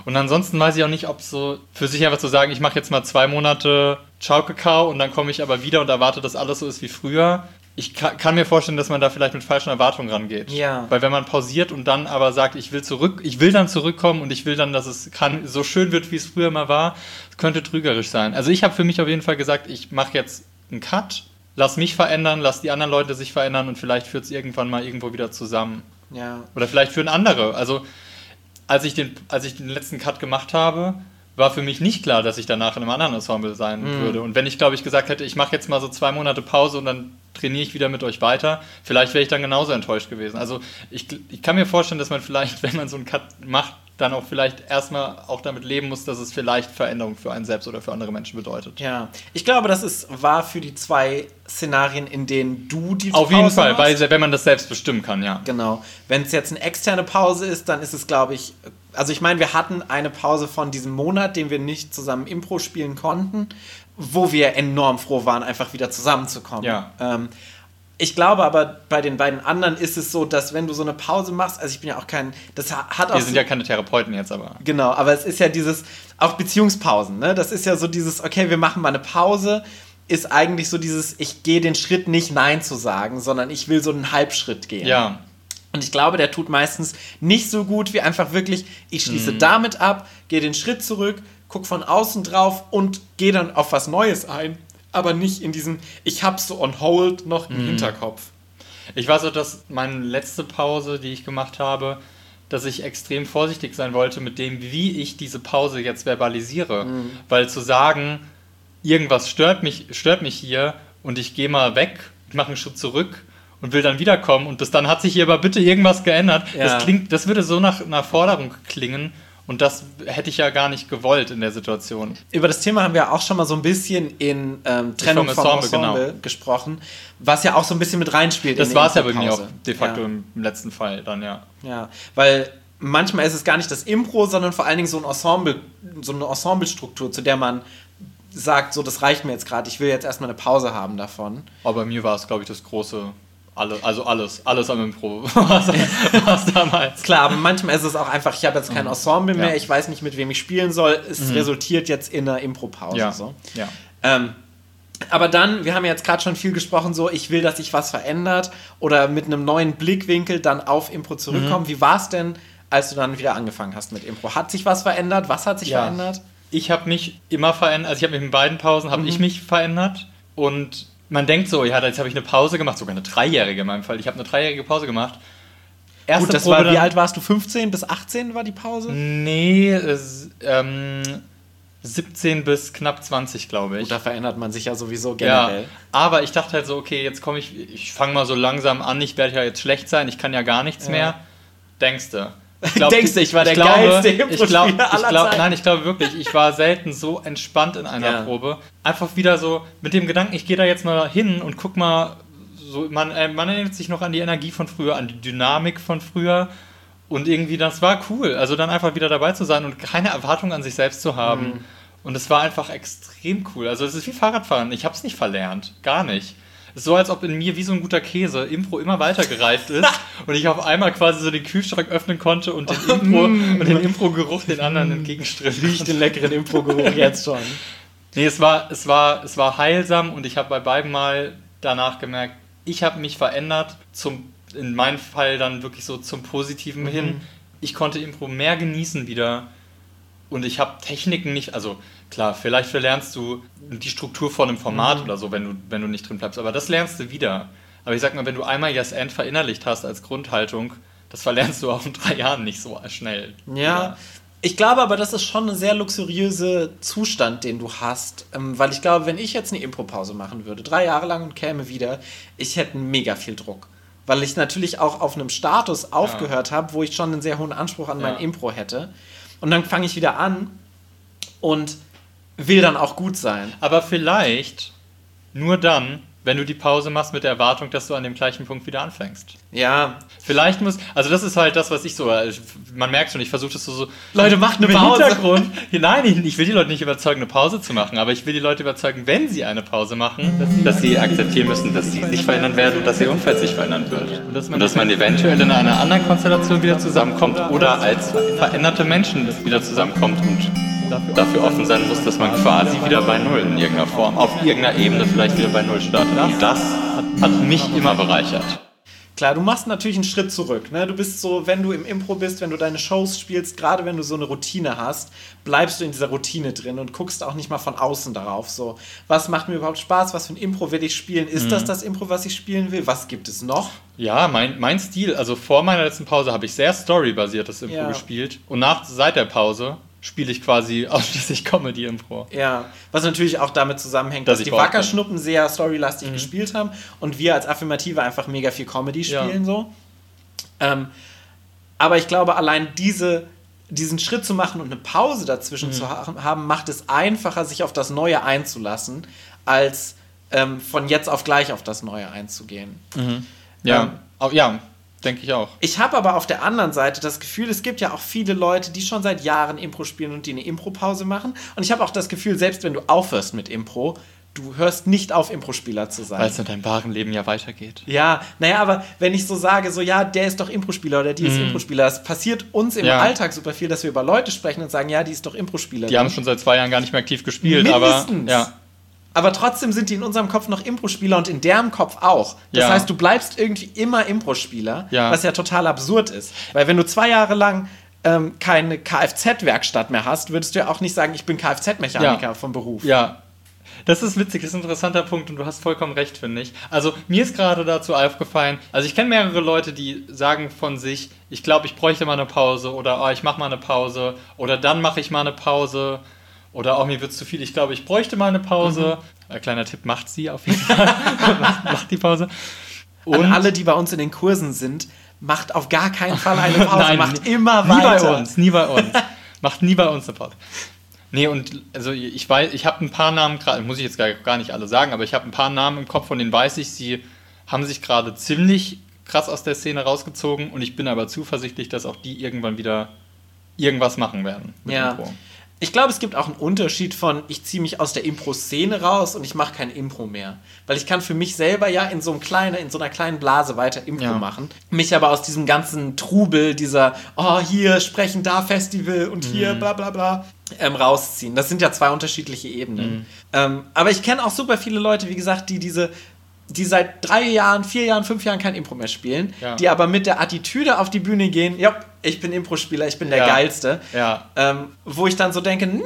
Speaker 2: Und ansonsten weiß ich auch nicht, ob so für sich einfach zu sagen, ich mache jetzt mal zwei Monate Ciao Kakao und dann komme ich aber wieder und erwarte, dass alles so ist wie früher. Ich kann, mir vorstellen, dass man da vielleicht mit falschen Erwartungen rangeht.
Speaker 1: Ja.
Speaker 2: Weil wenn man pausiert und dann aber sagt, ich will zurück, ich will dann zurückkommen und ich will dann, dass es kann, so schön wird, wie es früher mal war, könnte trügerisch sein. Also ich habe für mich auf jeden Fall gesagt, ich mache jetzt einen Cut, lass mich verändern, lass die anderen Leute sich verändern und vielleicht führt es irgendwann mal irgendwo wieder zusammen.
Speaker 1: Ja.
Speaker 2: Oder vielleicht führen andere. Also als ich den, als ich den letzten Cut gemacht habe, war für mich nicht klar, dass ich danach in einem anderen Ensemble sein würde. Und wenn ich, glaube ich, gesagt hätte, ich mache jetzt mal so zwei Monate Pause und dann trainiere ich wieder mit euch weiter, vielleicht wäre ich dann genauso enttäuscht gewesen. Also ich, ich kann mir vorstellen, dass man vielleicht, wenn man so einen Cut macht, dann auch vielleicht erstmal auch damit leben muss, dass es vielleicht Veränderung für einen selbst oder für andere Menschen bedeutet.
Speaker 1: Ja. Ich glaube, das ist wahr für die zwei Szenarien, in denen du die
Speaker 2: Auf jeden Fall,
Speaker 1: machst.
Speaker 2: weil wenn man das selbst bestimmen kann, ja.
Speaker 1: Genau. Wenn es jetzt eine externe Pause ist, dann ist es, glaube ich, also ich meine, wir hatten eine Pause von diesem Monat, den wir nicht zusammen Impro spielen konnten, wo wir enorm froh waren, einfach wieder zusammenzukommen.
Speaker 2: Ja.
Speaker 1: Ähm, ich glaube aber, bei den beiden anderen ist es so, dass wenn du so eine Pause machst, also ich bin ja auch kein, das ha- hat auch
Speaker 2: Wir sind ja keine Therapeuten jetzt, aber.
Speaker 1: Genau, aber es ist ja dieses, auch Beziehungspausen, ne? Das ist ja so dieses, okay, wir machen mal eine Pause, ist eigentlich so dieses, ich gehe den Schritt nicht Nein zu sagen, sondern ich will so einen Halbschritt gehen.
Speaker 2: Ja.
Speaker 1: Und ich glaube, der tut meistens nicht so gut wie einfach wirklich, ich schließe
Speaker 2: Mhm.
Speaker 1: damit ab, gehe den Schritt zurück, guck von außen drauf und gehe dann auf was Neues ein. Aber nicht in diesem, ich hab's so on hold noch im Hinterkopf.
Speaker 2: Ich weiß auch, dass meine letzte Pause, die ich gemacht habe, dass ich extrem vorsichtig sein wollte mit dem, wie ich diese Pause jetzt verbalisiere. Weil zu sagen, irgendwas stört mich, stört mich hier und ich gehe mal weg, mache einen Schritt zurück und will dann wiederkommen und bis dann hat sich hier aber bitte irgendwas geändert.
Speaker 1: Ja.
Speaker 2: Das klingt, das würde so nach einer Forderung klingen und das hätte ich ja gar nicht gewollt in der Situation.
Speaker 1: Über das Thema haben wir auch schon mal so ein bisschen in ähm, Trennung
Speaker 2: Vom Ensemble,
Speaker 1: Ensemble,
Speaker 2: genau.
Speaker 1: gesprochen, was ja auch so ein bisschen mit reinspielt.
Speaker 2: Das war es ja bei mir auch de facto
Speaker 1: Ja.
Speaker 2: im, im letzten Fall dann, ja.
Speaker 1: Ja, weil manchmal ist es gar nicht das Impro, sondern vor allen Dingen so ein Ensemble, so eine Ensemblestruktur, zu der man sagt, so das reicht mir jetzt gerade, ich will jetzt erstmal eine Pause haben davon.
Speaker 2: Aber bei mir war es, glaube ich, das große, alle, also alles, alles am Impro war es damals.
Speaker 1: Klar, aber manchmal ist es auch einfach, ich habe jetzt kein Ensemble mehr,
Speaker 2: Ja.
Speaker 1: ich weiß nicht, mit wem ich spielen soll, es resultiert jetzt in einer Impro-Pause.
Speaker 2: Ja,
Speaker 1: So.
Speaker 2: ja.
Speaker 1: Ähm, aber dann, wir haben ja jetzt gerade schon viel gesprochen, so ich will, dass sich was verändert oder mit einem neuen Blickwinkel dann auf Impro zurückkommen.
Speaker 2: Mhm.
Speaker 1: Wie war es denn, als du dann wieder angefangen hast mit Impro? Hat sich was verändert? Was hat sich
Speaker 2: Ja.
Speaker 1: verändert?
Speaker 2: Ich habe mich immer verändert, also ich habe mich in beiden Pausen, habe ich mich verändert und man denkt so, ja, jetzt habe ich eine Pause gemacht, sogar eine dreijährige in meinem Fall. Ich habe eine dreijährige Pause gemacht. Erste
Speaker 1: Gut, das
Speaker 2: Probe
Speaker 1: war, wie
Speaker 2: dann-
Speaker 1: alt warst du? 15 bis 18 war die Pause?
Speaker 2: Nee, es, ähm, 17 bis knapp 20, glaube ich.
Speaker 1: Gut, da verändert man sich ja sowieso
Speaker 2: Ja,
Speaker 1: generell.
Speaker 2: aber ich dachte halt so, okay, jetzt komme ich, ich fange mal so langsam an, ich werde ja jetzt schlecht sein, ich kann ja gar nichts
Speaker 1: Ja.
Speaker 2: mehr. Denkste. Ich glaub,
Speaker 1: Denkst du, ich war der
Speaker 2: glaube,
Speaker 1: geilste
Speaker 2: ich
Speaker 1: Impro-Spieler
Speaker 2: glaub, ich glaub? Nein, ich glaube wirklich, ich war selten so entspannt in einer
Speaker 1: Ja.
Speaker 2: Probe. Einfach wieder so mit dem Gedanken, ich gehe da jetzt mal hin und guck mal, so, man, äh, man erinnert sich noch an die Energie von früher, an die Dynamik von früher. Und irgendwie, das war cool. Also dann einfach wieder dabei zu sein und keine Erwartung an sich selbst zu haben.
Speaker 1: Mhm.
Speaker 2: Und es war einfach extrem cool. Also es ist wie Fahrradfahren. Ich habe es nicht verlernt. Gar nicht. Ist so, als ob in mir wie so ein guter Käse Impro immer weiter gereift ist und ich auf einmal quasi so den Kühlschrank öffnen konnte und den Impro und den Impro-Geruch den anderen entgegenströmt.
Speaker 1: Riech den leckeren Impro-Geruch jetzt schon.
Speaker 2: Nee, es war, es war, es war heilsam und ich habe bei beiden Mal danach gemerkt, ich habe mich verändert, zum, in meinem Fall dann wirklich so zum Positiven hin. Ich konnte Impro mehr genießen wieder und ich habe Techniken nicht, also klar, vielleicht verlernst du die Struktur von einem Format oder so, wenn du, wenn du nicht drin bleibst, aber das lernst du wieder. Aber ich sag mal, wenn du einmal Yes End verinnerlicht hast als Grundhaltung, das verlernst du auch in drei Jahren nicht so schnell.
Speaker 1: Ja. Ich glaube aber, das ist schon ein sehr luxuriöser Zustand, den du hast. Ähm, weil ich glaube, wenn ich jetzt eine Impro-Pause machen würde, drei Jahre lang und käme wieder, ich hätte mega viel Druck. Weil ich natürlich auch auf einem Status aufgehört habe, wo ich schon einen sehr hohen Anspruch an mein
Speaker 2: Ja.
Speaker 1: Impro hätte. Und dann fange ich wieder an und will dann auch gut sein.
Speaker 2: Aber vielleicht nur dann, wenn du die Pause machst mit der Erwartung, dass du an dem gleichen Punkt wieder anfängst.
Speaker 1: Ja.
Speaker 2: Vielleicht muss, also das ist halt das, was ich so, äh, man merkt schon, ich versuche das so, so.
Speaker 1: Leute, macht eine Pause.
Speaker 2: Hintergrund. Nein, ich, ich will die Leute nicht überzeugen, eine Pause zu machen, aber ich will die Leute überzeugen, wenn sie eine Pause machen, dass sie akzeptieren müssen, dass sie sich verändern werden und dass ihr Umfeld sich verändern wird. Und dass man, dass man eventuell in einer anderen Konstellation wieder zusammenkommt oder als veränderte Menschen wieder zusammenkommt und dafür offen sein muss, dass man quasi wieder bei Null in irgendeiner Form, auf irgendeiner Ebene vielleicht wieder bei Null startet. Und das hat mich immer bereichert.
Speaker 1: Klar, du machst natürlich einen Schritt zurück. Ne? Du bist so, wenn du im Impro bist, wenn du deine Shows spielst, gerade wenn du so eine Routine hast, bleibst du in dieser Routine drin und guckst auch nicht mal von außen darauf. So, was macht mir überhaupt Spaß? Was für ein Impro will ich spielen? Ist
Speaker 2: Mhm.
Speaker 1: das das Impro, was ich spielen will? Was gibt es noch?
Speaker 2: Ja, mein, mein Stil, also vor meiner letzten Pause habe ich sehr storybasiertes Impro
Speaker 1: Ja.
Speaker 2: gespielt und nach, seit der Pause spiele ich quasi ausschließlich Comedy-Impro.
Speaker 1: Ja, was natürlich auch damit zusammenhängt,
Speaker 2: Dass
Speaker 1: dass, die Wackerschnuppen sehr storylastig gespielt haben und wir als Affirmative einfach mega viel Comedy
Speaker 2: Ja.
Speaker 1: spielen so. Ähm, aber ich glaube, allein diese, diesen Schritt zu machen und eine Pause dazwischen zu ha haben, macht es einfacher, sich auf das Neue einzulassen, als ähm, von jetzt auf gleich auf das Neue einzugehen.
Speaker 2: Ja,
Speaker 1: Ähm,
Speaker 2: ja, denke ich auch.
Speaker 1: Ich habe aber auf der anderen Seite das Gefühl, es gibt ja auch viele Leute, die schon seit Jahren Impro spielen und die eine Impro-Pause machen. Und ich habe auch das Gefühl, selbst wenn du aufhörst mit Impro, du hörst nicht auf, Impro-Spieler zu sein.
Speaker 2: Weil es in deinem wahren Leben ja weitergeht.
Speaker 1: Ja, naja, aber wenn ich so sage, so ja, der ist doch Impro-Spieler oder die ist Impro-Spieler, es passiert uns im
Speaker 2: Mhm. Ja.
Speaker 1: Alltag super viel, dass wir über Leute sprechen und sagen, ja, die ist doch Impro-Spieler.
Speaker 2: Die haben schon seit zwei Jahren gar nicht mehr aktiv gespielt, aber
Speaker 1: Mindestens.
Speaker 2: ja.
Speaker 1: Aber trotzdem sind die in unserem Kopf noch Impro-Spieler und in deren Kopf auch. Das
Speaker 2: Ja.
Speaker 1: heißt, du bleibst irgendwie immer Impro-Spieler,
Speaker 2: Ja.
Speaker 1: was ja total absurd ist. Weil wenn du zwei Jahre lang ähm, keine Kfz-Werkstatt mehr hast, würdest du ja auch nicht sagen, ich bin Kfz-Mechaniker
Speaker 2: Ja.
Speaker 1: vom Beruf.
Speaker 2: Ja. Das ist witzig, das ist ein interessanter Punkt und du hast vollkommen recht, finde ich. Also mir ist gerade dazu aufgefallen, also ich kenne mehrere Leute, die sagen von sich, ich glaube, ich bräuchte mal eine Pause oder oh, ich mache mal eine Pause oder dann mache ich mal eine Pause oder auch mir wird zu viel, ich glaube, ich bräuchte mal eine Pause. Ein kleiner Tipp, macht sie auf jeden Fall. macht, macht die Pause.
Speaker 1: Und alle, die bei uns in den Kursen sind, macht auf gar keinen Fall eine Pause,
Speaker 2: Nein,
Speaker 1: macht
Speaker 2: nie-
Speaker 1: immer
Speaker 2: nie
Speaker 1: weiter.
Speaker 2: bei uns, nie bei uns. Macht nie bei uns eine Pause. Nee, und also ich weiß, ich habe ein paar Namen gerade, muss ich jetzt gar, gar nicht alle sagen, aber ich habe ein paar Namen im Kopf, von denen weiß ich, sie haben sich gerade ziemlich krass aus der Szene rausgezogen und ich bin aber zuversichtlich, dass auch die irgendwann wieder irgendwas machen werden. mit
Speaker 1: Ja.
Speaker 2: Impro.
Speaker 1: Ich glaube, es gibt auch einen Unterschied von, ich ziehe mich aus der Impro-Szene raus und ich mache kein Impro mehr. Weil ich kann für mich selber ja in so, einem kleinen, in so einer kleinen Blase weiter Impro
Speaker 2: Ja.
Speaker 1: machen. Mich aber aus diesem ganzen Trubel, dieser, oh, hier sprechen da Festival und hier
Speaker 2: Mhm.
Speaker 1: bla bla bla, ähm, rausziehen. Das sind ja zwei unterschiedliche Ebenen.
Speaker 2: Mhm.
Speaker 1: Ähm, aber ich kenne auch super viele Leute, wie gesagt, die diese die seit drei Jahren, vier Jahren, fünf Jahren kein Impro mehr spielen,
Speaker 2: Ja.
Speaker 1: die aber mit der Attitüde auf die Bühne gehen, ja, ich bin Impro-Spieler, ich bin der
Speaker 2: Ja.
Speaker 1: Geilste.
Speaker 2: Ja.
Speaker 1: Ähm, wo ich dann so denke, nee,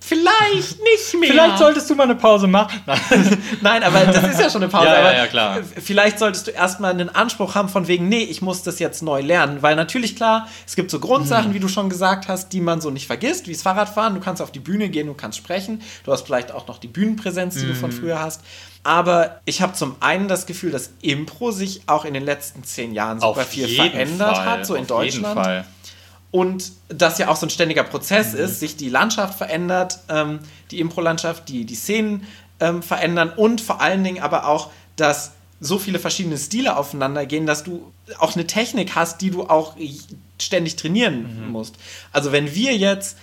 Speaker 1: vielleicht nicht mehr.
Speaker 2: Vielleicht solltest du mal eine Pause machen. Nein.
Speaker 1: Aber das ist ja schon eine Pause.
Speaker 2: Ja, ja, ja, klar.
Speaker 1: Vielleicht solltest du erstmal einen Anspruch haben von wegen, nee, ich muss das jetzt neu lernen. Weil natürlich, klar, es gibt so
Speaker 2: Mhm.
Speaker 1: Grundsachen, wie du schon gesagt hast, die man so nicht vergisst, wie das Fahrradfahren. Du kannst auf die Bühne gehen, du kannst sprechen. Du hast vielleicht auch noch die Bühnenpräsenz, die du von
Speaker 2: Mhm.
Speaker 1: früher hast. Aber ich habe zum einen das Gefühl, dass Impro sich auch in den letzten zehn Jahren super viel verändert hat, so in
Speaker 2: auf jeden
Speaker 1: Deutschland.
Speaker 2: Fall.
Speaker 1: Und das ja auch so ein ständiger Prozess
Speaker 2: Mhm.
Speaker 1: ist, sich die Landschaft verändert, ähm, die Impro-Landschaft, die, die Szenen ähm, verändern und vor allen Dingen aber auch, dass so viele verschiedene Stile aufeinander gehen, dass du auch eine Technik hast, die du auch ständig trainieren
Speaker 2: Mhm.
Speaker 1: musst. Also wenn wir jetzt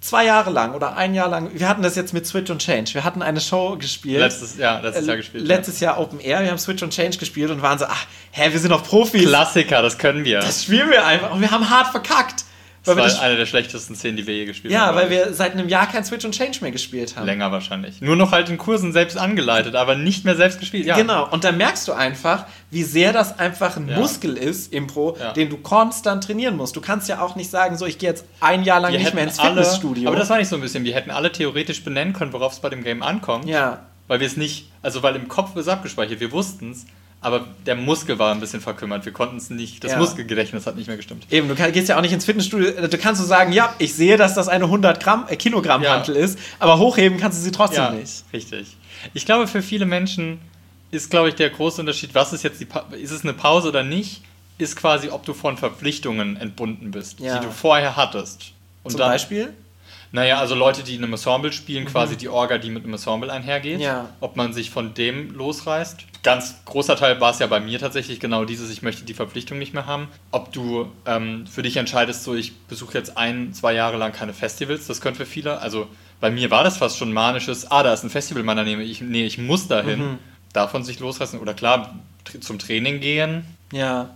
Speaker 1: zwei Jahre lang oder ein Jahr lang, wir hatten das jetzt mit Switch und Change, wir hatten eine Show gespielt.
Speaker 2: Letztes, ja, letztes Jahr gespielt.
Speaker 1: Äh, Letztes Jahr Open Air, wir haben Switch und Change gespielt und waren so, ach, hä, wir sind doch Profis.
Speaker 2: Klassiker, das können wir.
Speaker 1: Das spielen wir einfach und wir haben hart verkackt.
Speaker 2: Das
Speaker 1: Weil
Speaker 2: war
Speaker 1: das
Speaker 2: eine der schlechtesten Szenen, die wir je gespielt
Speaker 1: ja,
Speaker 2: haben.
Speaker 1: weil
Speaker 2: glaub
Speaker 1: wir seit einem Jahr kein Switch und Change mehr gespielt haben.
Speaker 2: Länger wahrscheinlich. Nur noch halt in Kursen selbst angeleitet, aber nicht mehr selbst gespielt. Ja.
Speaker 1: Genau, und da merkst du einfach, wie sehr das einfach ein
Speaker 2: Ja.
Speaker 1: Muskel ist, Impro,
Speaker 2: Ja.
Speaker 1: den du konstant trainieren musst. Du kannst ja auch nicht sagen, so, ich gehe jetzt ein Jahr lang
Speaker 2: Wir
Speaker 1: nicht mehr ins
Speaker 2: alle,
Speaker 1: Fitnessstudio.
Speaker 2: Aber das war nicht so ein bisschen. Wir hätten alle theoretisch benennen können, worauf es bei dem Game ankommt.
Speaker 1: ja.
Speaker 2: Weil wir es nicht, also weil im Kopf ist es abgespeichert, wir wussten es, aber der Muskel war ein bisschen verkümmert. Wir konnten es nicht, das
Speaker 1: Ja.
Speaker 2: Muskelgedächtnis hat nicht mehr gestimmt.
Speaker 1: Eben, du kann- gehst ja auch nicht ins Fitnessstudio. Du kannst so sagen, ja, ich sehe, dass das eine 100 Gramm, äh, Kilogramm
Speaker 2: Ja.
Speaker 1: Hantel ist, aber hochheben kannst du sie trotzdem
Speaker 2: Ja,
Speaker 1: nicht.
Speaker 2: richtig. Ich glaube, für viele Menschen ist, glaube ich, der große Unterschied, was ist jetzt die, Pa- ist es eine Pause oder nicht, ist quasi, ob du von Verpflichtungen entbunden bist, die du vorher hattest. Und
Speaker 1: Zum
Speaker 2: dann,
Speaker 1: Beispiel?
Speaker 2: Naja, also Leute, die in einem Ensemble spielen, mhm. quasi die Orga, die mit einem Ensemble einhergeht.
Speaker 1: Ja.
Speaker 2: Ob man sich von dem losreißt. Ganz großer Teil war es ja bei mir tatsächlich genau dieses, ich möchte die Verpflichtung nicht mehr haben. Ob du ähm, für dich entscheidest, so ich besuche jetzt ein, zwei Jahre lang keine Festivals, das könnte für viele, also bei mir war das fast schon manisches, ah, da ist ein Festival meiner Nähe, ich, nee, ich muss dahin. Mhm. Davon sich losreißen oder klar, zum Training gehen.
Speaker 1: Ja.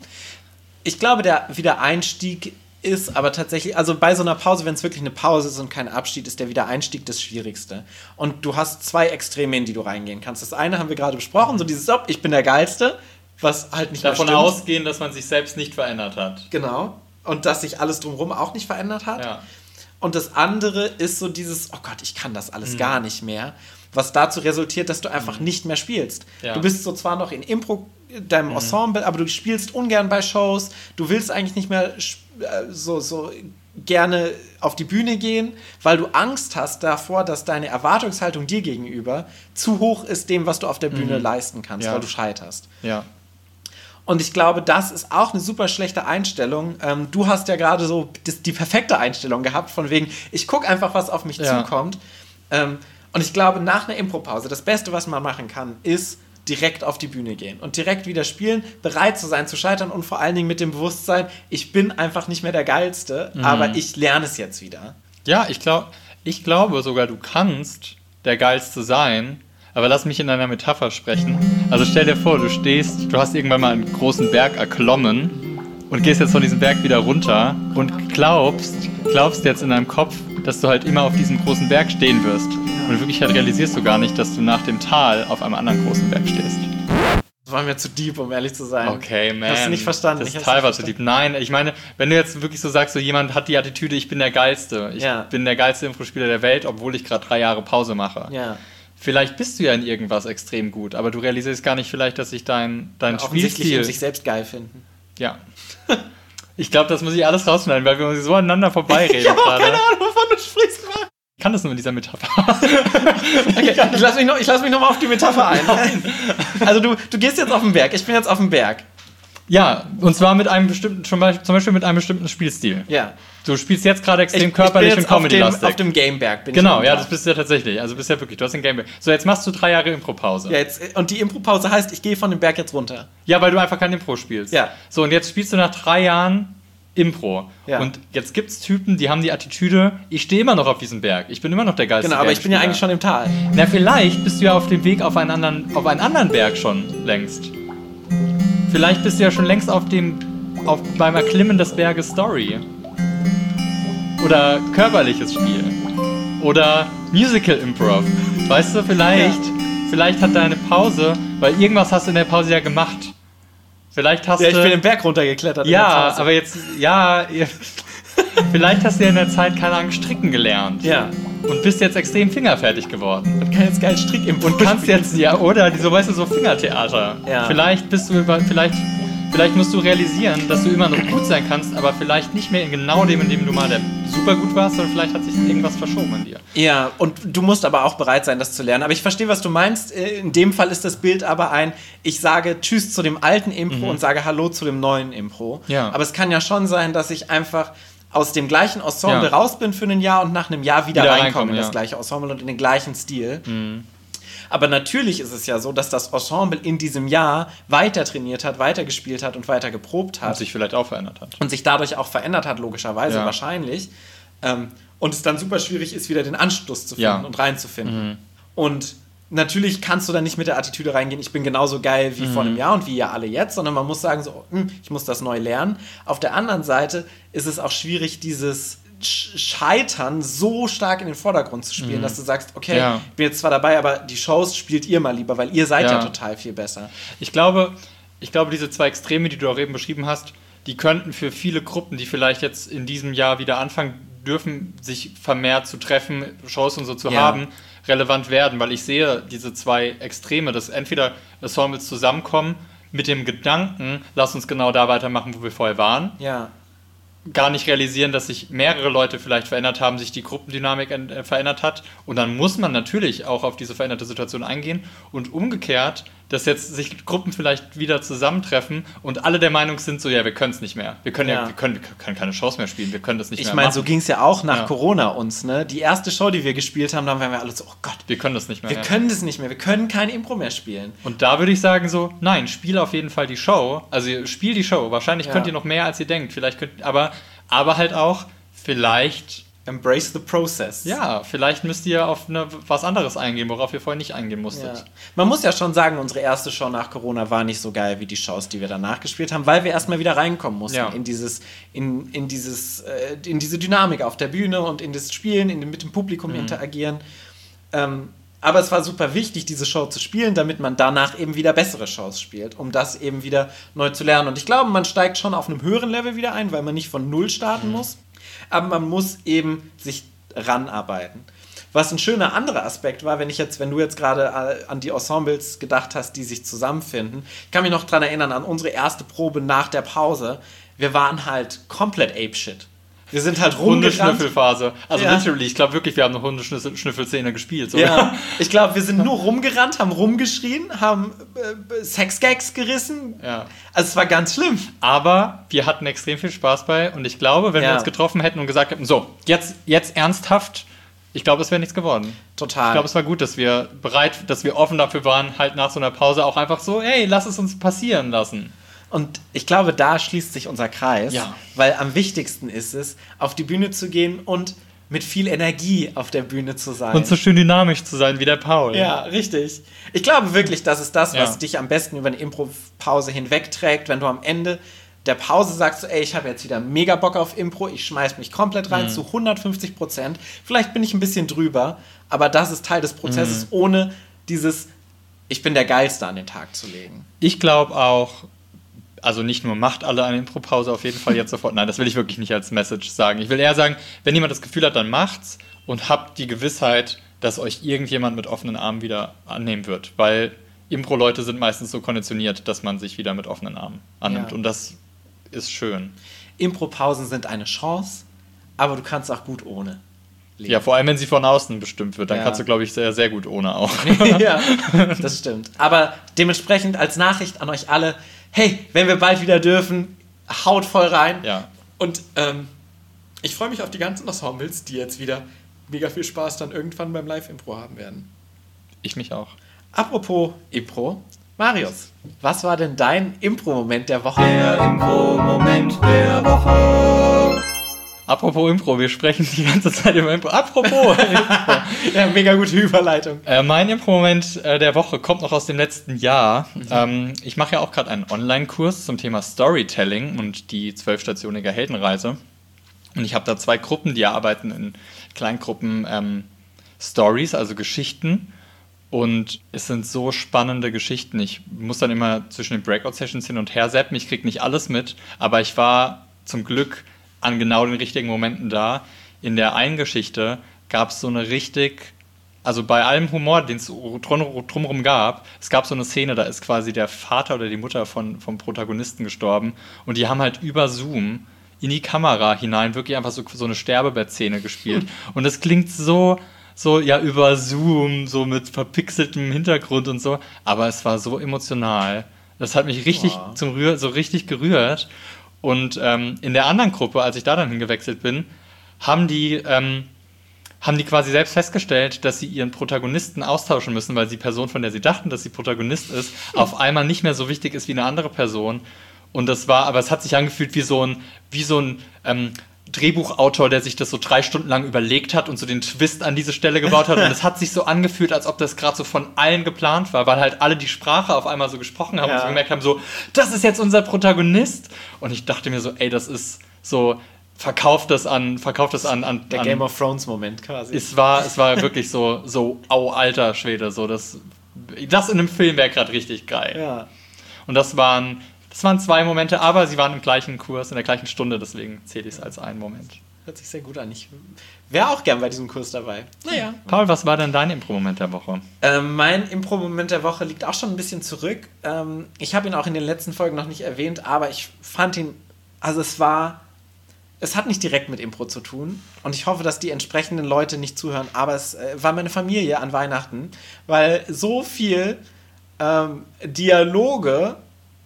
Speaker 1: Ich glaube, der Wiedereinstieg ist aber tatsächlich, also bei so einer Pause, wenn es wirklich eine Pause ist und kein Abstieg, ist der Wiedereinstieg das Schwierigste. Und du hast zwei Extreme, in die du reingehen kannst. Das eine haben wir gerade besprochen, so dieses, ob ich bin der Geilste, was halt nicht
Speaker 2: Davon ausgehen, dass man sich selbst nicht verändert hat.
Speaker 1: Genau. Und dass sich alles drumherum auch nicht verändert hat.
Speaker 2: Ja.
Speaker 1: Und das andere ist so dieses, oh Gott, ich kann das alles mhm. gar nicht mehr. Was dazu resultiert, dass du einfach mhm. nicht mehr spielst. Ja. Du bist so zwar noch in Impro, deinem mhm. Ensemble, aber du spielst ungern bei Shows. Du willst eigentlich nicht mehr äh, so, so gerne auf die Bühne gehen, weil du Angst hast davor, dass deine Erwartungshaltung dir gegenüber zu hoch ist dem, was du auf der Bühne mhm. leisten kannst, ja. weil du scheiterst.
Speaker 2: Ja.
Speaker 1: Und ich glaube, das ist auch eine super schlechte Einstellung. Ähm, du hast ja gerade so das, die perfekte Einstellung gehabt, von wegen, ich gucke einfach, was auf mich ja. zukommt. Ähm, und ich glaube, nach einer Impro-Pause, das Beste, was man machen kann, ist direkt auf die Bühne gehen und direkt wieder spielen, bereit zu sein, zu scheitern und vor allen Dingen mit dem Bewusstsein, ich bin einfach nicht mehr der Geilste, mhm. aber ich lerne es jetzt wieder.
Speaker 2: Ja, ich, glaub, ich glaube sogar, du kannst der Geilste sein, aber lass mich in einer Metapher sprechen. Also stell dir vor, du stehst, du hast irgendwann mal einen großen Berg erklommen und gehst jetzt von diesem Berg wieder runter und glaubst, glaubst jetzt in deinem Kopf, dass du halt immer auf diesem großen Berg stehen wirst. Und in Wirklichkeit realisierst du gar nicht, dass du nach dem Tal auf einem anderen großen Berg stehst.
Speaker 1: Das war mir zu deep, um ehrlich zu sein.
Speaker 2: Okay, man.
Speaker 1: Hast du nicht verstanden?
Speaker 2: Das Tal war zu deep. Nein, ich meine, wenn du jetzt wirklich so sagst, so jemand hat die Attitüde, ich bin der Geilste. Ich ja. bin der geilste Infospieler der Welt, obwohl ich gerade drei Jahre Pause mache.
Speaker 1: Ja
Speaker 2: vielleicht bist du ja in irgendwas extrem gut, aber du realisierst gar nicht vielleicht, dass sich dein, dein ja, Spielstil...
Speaker 1: sich selbst geil finden.
Speaker 2: Ja. Ich glaube, das muss ich alles rausschneiden, weil wir uns so aneinander vorbeireden
Speaker 1: ich habe auch keine Ahnung, wovon du sprichst.
Speaker 2: Ich kann das nur in dieser Metapher.
Speaker 1: okay, ich lasse mich, noch, lass mich noch mal auf die Metapher ein. Also du, du gehst jetzt auf den Berg, ich bin jetzt auf dem Berg.
Speaker 2: Ja, und zwar mit einem bestimmten, zum Beispiel mit einem bestimmten Spielstil.
Speaker 1: Ja.
Speaker 2: Du spielst jetzt gerade extrem ich, körperlich ich und
Speaker 1: comedy-lastig. Auf, dem Gameberg
Speaker 2: bin Genau, ja, das bist du ja tatsächlich. Also bist ja wirklich, du hast den Gameberg. So, jetzt machst du drei Jahre Impro-Pause.
Speaker 1: Ja, jetzt, und die Impro-Pause heißt, ich gehe von dem Berg jetzt runter.
Speaker 2: Ja, weil du einfach kein Impro spielst.
Speaker 1: Ja.
Speaker 2: So, und jetzt spielst du nach drei Jahren Impro.
Speaker 1: Ja.
Speaker 2: Und jetzt gibt es Typen, die haben die Attitüde, ich stehe immer noch auf diesem Berg. Ich bin immer noch der geilste
Speaker 1: Genau, aber ich bin ja eigentlich schon im Tal.
Speaker 2: Na, vielleicht bist du ja auf dem Weg auf einen anderen, auf einen anderen Berg schon längst. Vielleicht bist du ja schon längst auf dem, auf, beim Erklimmen des Berges Story. Oder körperliches Spiel. Oder Musical Improv. Weißt du, vielleicht, ja. vielleicht hat deine Pause, weil irgendwas hast du in der Pause ja gemacht. Vielleicht hast
Speaker 1: ja,
Speaker 2: du.
Speaker 1: ich bin den Berg runtergeklettert.
Speaker 2: Ja, aber jetzt, ja, vielleicht hast du ja in der Zeit keine Ahnung stricken gelernt.
Speaker 1: Ja.
Speaker 2: Und bist jetzt extrem fingerfertig geworden.
Speaker 1: Und kann jetzt geil Strick im
Speaker 2: Und kannst jetzt, ja, oder so, weißt du, so Fingertheater.
Speaker 1: Ja.
Speaker 2: Vielleicht bist du über, vielleicht Vielleicht musst du realisieren, dass du immer noch gut sein kannst, aber vielleicht nicht mehr in genau dem, in dem du mal der super gut warst, sondern vielleicht hat sich irgendwas verschoben in dir.
Speaker 1: Ja, und du musst aber auch bereit sein, das zu lernen. Aber ich verstehe, was du meinst. Äh, in dem Fall ist das Bild aber ein, ich sage Tschüss zu dem alten Impro mhm. und sage Hallo zu dem neuen Impro.
Speaker 2: Ja.
Speaker 1: Aber es kann ja schon sein, dass ich einfach aus dem gleichen Ensemble ja. raus bin für ein Jahr und nach einem Jahr wieder, wieder reinkomme in das gleiche Ensemble und in den gleichen Stil.
Speaker 2: Mhm.
Speaker 1: Aber natürlich ist es ja so, dass das Ensemble in diesem Jahr weiter trainiert hat, weiter gespielt hat und weiter geprobt hat. Und
Speaker 2: sich vielleicht auch verändert hat.
Speaker 1: Und sich dadurch auch verändert hat, logischerweise, ja. wahrscheinlich. Ähm, und es dann super schwierig ist, wieder den Anschluss zu finden
Speaker 2: ja.
Speaker 1: und reinzufinden.
Speaker 2: Mhm.
Speaker 1: Und natürlich kannst du dann nicht mit der Attitüde reingehen, ich bin genauso geil wie mhm. vor einem Jahr und wie ihr alle jetzt, sondern man muss sagen, so, hm, ich muss das neu lernen. Auf der anderen Seite ist es auch schwierig, dieses Scheitern so stark in den Vordergrund zu spielen, mhm. dass du sagst, okay, ja. ich bin jetzt zwar dabei, aber die Shows spielt ihr mal lieber, weil ihr seid ja, ja total viel besser.
Speaker 2: Ich glaube, ich glaube, diese zwei Extreme, die du auch eben beschrieben hast, die könnten für viele Gruppen, die vielleicht jetzt in diesem Jahr wieder anfangen dürfen, sich vermehrt zu treffen, und so zu ja. haben, relevant werden, weil ich sehe diese zwei Extreme, dass entweder Ensembles zusammenkommen mit dem Gedanken, lass uns genau da weitermachen, wo wir vorher waren.
Speaker 1: Ja
Speaker 2: gar nicht realisieren, dass sich mehrere Leute vielleicht verändert haben, sich die Gruppendynamik äh, verändert hat. Und dann muss man natürlich auch auf diese veränderte Situation eingehen. Und umgekehrt dass jetzt sich Gruppen vielleicht wieder zusammentreffen und alle der Meinung sind so, ja, wir können es nicht mehr. Wir können ja,
Speaker 1: Ja.
Speaker 2: wir, können, wir können keine Shows mehr spielen, wir können das nicht
Speaker 1: Ich
Speaker 2: mehr
Speaker 1: meine,
Speaker 2: machen.
Speaker 1: so ging es ja auch nach
Speaker 2: Ja.
Speaker 1: Corona uns, ne? Die erste Show, die wir gespielt haben, da waren wir alle so, oh Gott,
Speaker 2: wir können das nicht mehr.
Speaker 1: wir
Speaker 2: ja.
Speaker 1: können das nicht mehr, wir können kein Impro mehr spielen.
Speaker 2: Und da würde ich sagen so, nein, spiel auf jeden Fall die Show. Also spiel die Show. Wahrscheinlich könnt ihr noch mehr, als ihr denkt. Vielleicht könnt, aber, aber halt auch, vielleicht,
Speaker 1: Embrace the process.
Speaker 2: ja, vielleicht müsst ihr auf eine, was anderes eingehen, worauf ihr vorher nicht eingehen
Speaker 1: Ja.
Speaker 2: musstet.
Speaker 1: Man muss ja schon sagen, unsere erste Show nach Corona war nicht so geil wie die Shows, die wir danach gespielt haben, weil wir erstmal wieder reinkommen mussten
Speaker 2: Ja.
Speaker 1: in dieses, in, in dieses, äh, in diese Dynamik auf der Bühne und in das Spielen, in, mit dem Publikum interagieren. Ähm, aber es war super wichtig, diese Show zu spielen, damit man danach eben wieder bessere Shows spielt, um das eben wieder neu zu lernen. Und ich glaube, man steigt schon auf einem höheren Level wieder ein, weil man nicht von Null starten muss. Aber man muss eben sich ranarbeiten. Was ein schöner anderer Aspekt war, wenn ich jetzt, wenn du jetzt gerade äh, an die Ensembles gedacht hast, die sich zusammenfinden. Ich kann mich noch daran erinnern, an unsere erste Probe nach der Pause. Wir waren halt komplett apeshit. Wir sind halt rumgerannt.
Speaker 2: Hundeschnüffelphase. Also
Speaker 1: Ja.
Speaker 2: literally, ich glaube wirklich, wir haben eine Hundeschnüffelszene gespielt. So.
Speaker 1: Ja, ich glaube, wir sind nur rumgerannt, haben rumgeschrien, haben äh, Sexgags gerissen.
Speaker 2: Ja.
Speaker 1: Also es war ganz schlimm.
Speaker 2: Aber wir hatten extrem viel Spaß bei und ich glaube, wenn wir
Speaker 1: Ja.
Speaker 2: uns getroffen hätten und gesagt hätten, so, jetzt, jetzt ernsthaft, ich glaube, es wäre nichts geworden.
Speaker 1: Total.
Speaker 2: Ich glaube, es war gut, dass wir bereit, dass wir offen dafür waren, halt nach so einer Pause auch einfach so, hey, lass es uns passieren lassen.
Speaker 1: Und ich glaube, da schließt sich unser Kreis,
Speaker 2: Ja.
Speaker 1: weil am wichtigsten ist es, auf die Bühne zu gehen und mit viel Energie auf der Bühne zu sein.
Speaker 2: Und so schön dynamisch zu sein wie der Paul.
Speaker 1: ja, richtig. Ich glaube wirklich, das ist das, was
Speaker 2: Ja.
Speaker 1: dich am besten über eine Impro-Pause hinwegträgt, wenn du am Ende der Pause sagst, ey, ich habe jetzt wieder mega Bock auf Impro, ich schmeiß mich komplett
Speaker 2: Mhm.
Speaker 1: rein zu 150 Prozent. Vielleicht bin ich ein bisschen drüber, aber das ist Teil des
Speaker 2: Mhm.
Speaker 1: Prozesses, ohne dieses, ich bin der Geilste an den Tag zu legen.
Speaker 2: Ich glaube auch, also nicht nur macht alle eine Impro-Pause auf jeden Fall jetzt sofort. Nein, das will ich wirklich nicht als Message sagen. Ich will eher sagen, wenn jemand das Gefühl hat, dann macht's und habt die Gewissheit, dass euch irgendjemand mit offenen Armen wieder annehmen wird. Weil Impro-Leute sind meistens so konditioniert, dass man sich wieder mit offenen Armen annimmt.
Speaker 1: Ja.
Speaker 2: Und das ist schön.
Speaker 1: Impro-Pausen sind eine Chance, aber du kannst auch gut ohne.
Speaker 2: Ja, vor allem, wenn sie von außen bestimmt wird, dann
Speaker 1: Ja.
Speaker 2: kannst du, glaube ich, sehr, sehr gut ohne auch.
Speaker 1: ja, das stimmt. Aber dementsprechend als Nachricht an euch alle, hey, wenn wir bald wieder dürfen, haut voll rein.
Speaker 2: Ja.
Speaker 1: Und ähm, ich freue mich auf die ganzen Ensembles, die jetzt wieder mega viel Spaß dann irgendwann beim Live-Impro haben werden.
Speaker 2: Ich mich auch.
Speaker 1: Apropos Impro, Marius, was war denn dein Impro-Moment der Woche?
Speaker 3: Impro-Moment der Woche.
Speaker 2: Apropos Impro, wir sprechen die ganze Zeit über Impro. Apropos Impro.
Speaker 1: ja, mega gute Überleitung.
Speaker 2: Äh, mein Impro-Moment äh, der Woche kommt noch aus dem letzten Jahr. Ähm, ich mache ja auch gerade einen Online-Kurs zum Thema Storytelling und die zwölfstationige Heldenreise. Und ich habe da zwei Gruppen, die arbeiten in Kleingruppen ähm, Stories, also Geschichten. Und es sind so spannende Geschichten. Ich muss dann immer zwischen den Breakout-Sessions hin und her zappen. Ich kriege nicht alles mit, aber ich war zum Glück an genau den richtigen Momenten da. In der einen Geschichte gab es so eine richtig, also bei allem Humor, den es drum- drumherum gab, es gab so eine Szene, da ist quasi der Vater oder die Mutter von, vom Protagonisten gestorben und die haben halt über Zoom in die Kamera hinein wirklich einfach so, so eine Sterbebettszene gespielt. Und es klingt so, so ja über Zoom, so mit verpixeltem Hintergrund und so, aber es war so emotional. Das hat mich richtig
Speaker 1: Wow.
Speaker 2: zum Rühr, so richtig gerührt. Und ähm, in der anderen Gruppe, als ich da dann hingewechselt bin, haben die, ähm, haben die quasi selbst festgestellt, dass sie ihren Protagonisten austauschen müssen, weil die Person, von der sie dachten, dass sie Protagonist ist, auf einmal nicht mehr so wichtig ist wie eine andere Person. Und das war, aber es hat sich angefühlt wie so ein, wie so ein ähm, Drehbuchautor, der sich das so drei Stunden lang überlegt hat und so den Twist an diese Stelle gebaut hat. Und es hat sich so angefühlt, als ob das gerade so von allen geplant war, weil halt alle die Sprache auf einmal so gesprochen haben und
Speaker 1: Ja.
Speaker 2: so gemerkt haben, so, das ist jetzt unser Protagonist. Und ich dachte mir so, ey, das ist so, verkauft das an, verkauft das an, an,
Speaker 1: Der
Speaker 2: an
Speaker 1: Game of Thrones Moment quasi.
Speaker 2: es war, es war wirklich so, so, au, alter Schwede, so, das, das in einem Film wäre gerade richtig geil.
Speaker 1: ja.
Speaker 2: Und das waren, das waren zwei Momente, aber sie waren im gleichen Kurs, in der gleichen Stunde, deswegen zähle ich es als einen Moment.
Speaker 1: Hört sich sehr gut an. Ich wäre auch gern bei diesem Kurs dabei. Naja.
Speaker 2: Paul, was war denn dein Impro-Moment der Woche?
Speaker 1: Ähm, mein Impro-Moment der Woche liegt auch schon ein bisschen zurück. Ähm, ich habe ihn auch in den letzten Folgen noch nicht erwähnt, aber ich fand ihn, also es war, es hat nicht direkt mit Impro zu tun und ich hoffe, dass die entsprechenden Leute nicht zuhören, aber es äh, war meine Familie an Weihnachten, weil so viel ähm, Dialoge,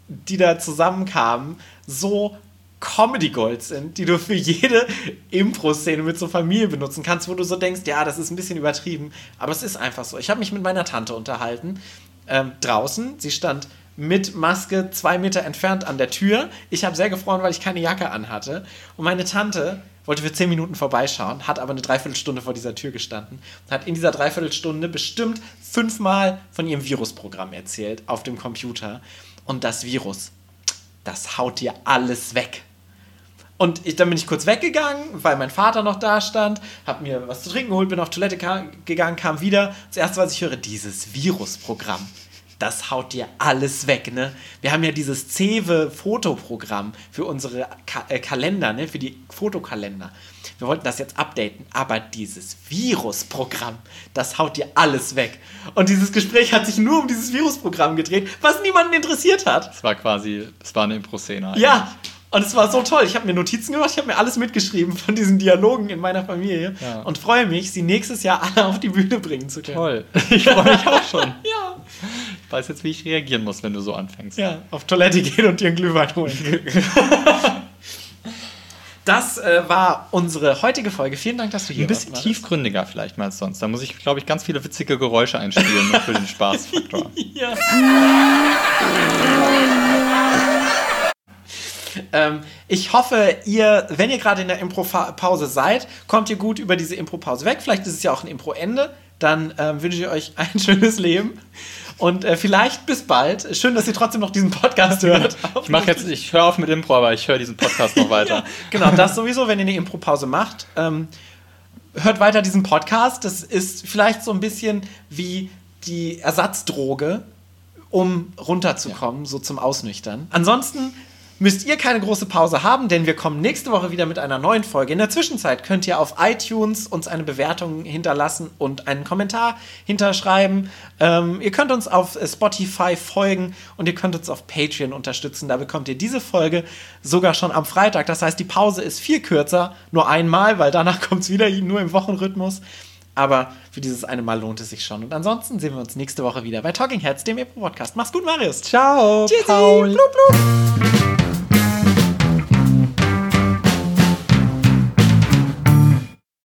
Speaker 1: die da zusammenkamen, so Comedy Gold sind, die du für jede Impro-Szene mit so Familie benutzen kannst, wo du so denkst, ja, das ist ein bisschen übertrieben, aber es ist einfach so. Ich habe mich mit meiner Tante unterhalten, ähm, draußen. Sie stand mit Maske zwei Meter entfernt an der Tür. Ich habe sehr gefroren, weil ich keine Jacke anhatte. Und meine Tante wollte für zehn Minuten vorbeischauen, hat aber eine Dreiviertelstunde vor dieser Tür gestanden und hat in dieser Dreiviertelstunde bestimmt fünfmal von ihrem Virusprogramm erzählt auf dem Computer. Und das Virus, das haut dir alles weg. Und ich, dann bin ich kurz weggegangen, weil mein Vater noch da stand, hab mir was zu trinken geholt, bin auf Toilette ka- gegangen, kam wieder. Das erste, was ich höre, dieses Virusprogramm. Das haut dir alles weg, ne? Wir haben ja dieses Cewe-Fotoprogramm für unsere Ka äh, Kalender, ne? Für die Fotokalender. Wir wollten das jetzt updaten, aber dieses Virusprogramm, das haut dir alles weg. Und dieses Gespräch hat sich nur um dieses Virusprogramm gedreht, was niemanden interessiert hat.
Speaker 2: Das war quasi, das war eine Impro-Szene.
Speaker 1: Ja, und es war so toll. Ich habe mir Notizen gemacht, ich habe mir alles mitgeschrieben von diesen Dialogen in meiner Familie
Speaker 2: Ja.
Speaker 1: und freue mich, sie nächstes Jahr alle auf die Bühne bringen zu können.
Speaker 2: Toll. Ich freue mich auch schon.
Speaker 1: Ja.
Speaker 2: Ich weiß jetzt, wie ich reagieren muss, wenn du so anfängst.
Speaker 1: Ja, auf Toilette gehen und dir einen Glühwein holen. Das äh, war unsere heutige Folge. Vielen Dank, dass du hier
Speaker 2: Ein bisschen
Speaker 1: warst.
Speaker 2: tiefgründiger vielleicht mal als sonst. Da muss ich, glaube ich, ganz viele witzige Geräusche einspielen für den Spaßfaktor.
Speaker 1: Ja. ähm, ich hoffe, ihr, wenn ihr gerade in der Impro-Pause seid, kommt ihr gut über diese Impro-Pause weg. Vielleicht ist es ja auch ein Impro-Ende. Dann ähm, wünsche ich euch ein schönes Leben. Und äh, vielleicht bis bald. Schön, dass ihr trotzdem noch diesen Podcast hört.
Speaker 2: Ich mache jetzt, ich höre auf mit Impro, aber ich höre diesen Podcast noch weiter.
Speaker 1: Ja, genau, das sowieso, wenn ihr eine Impro-Pause macht. Ähm, hört weiter diesen Podcast. Das ist vielleicht so ein bisschen wie die Ersatzdroge, um runterzukommen, so zum Ausnüchtern. Ansonsten müsst ihr keine große Pause haben, denn wir kommen nächste Woche wieder mit einer neuen Folge. In der Zwischenzeit könnt ihr auf iTunes uns eine Bewertung hinterlassen und einen Kommentar hinterschreiben. Ähm, ihr könnt uns auf Spotify folgen und ihr könnt uns auf Patreon unterstützen. Da bekommt ihr diese Folge sogar schon am Freitag. Das heißt, die Pause ist viel kürzer, nur einmal, weil danach kommt es wieder nur im Wochenrhythmus. Aber für dieses eine Mal lohnt es sich schon. Und ansonsten sehen wir uns nächste Woche wieder bei Talking Heads, dem Epo-Podcast. Mach's gut, Marius.
Speaker 2: Ciao,
Speaker 1: Tschüssi.
Speaker 2: Paul.
Speaker 1: Blub, blub.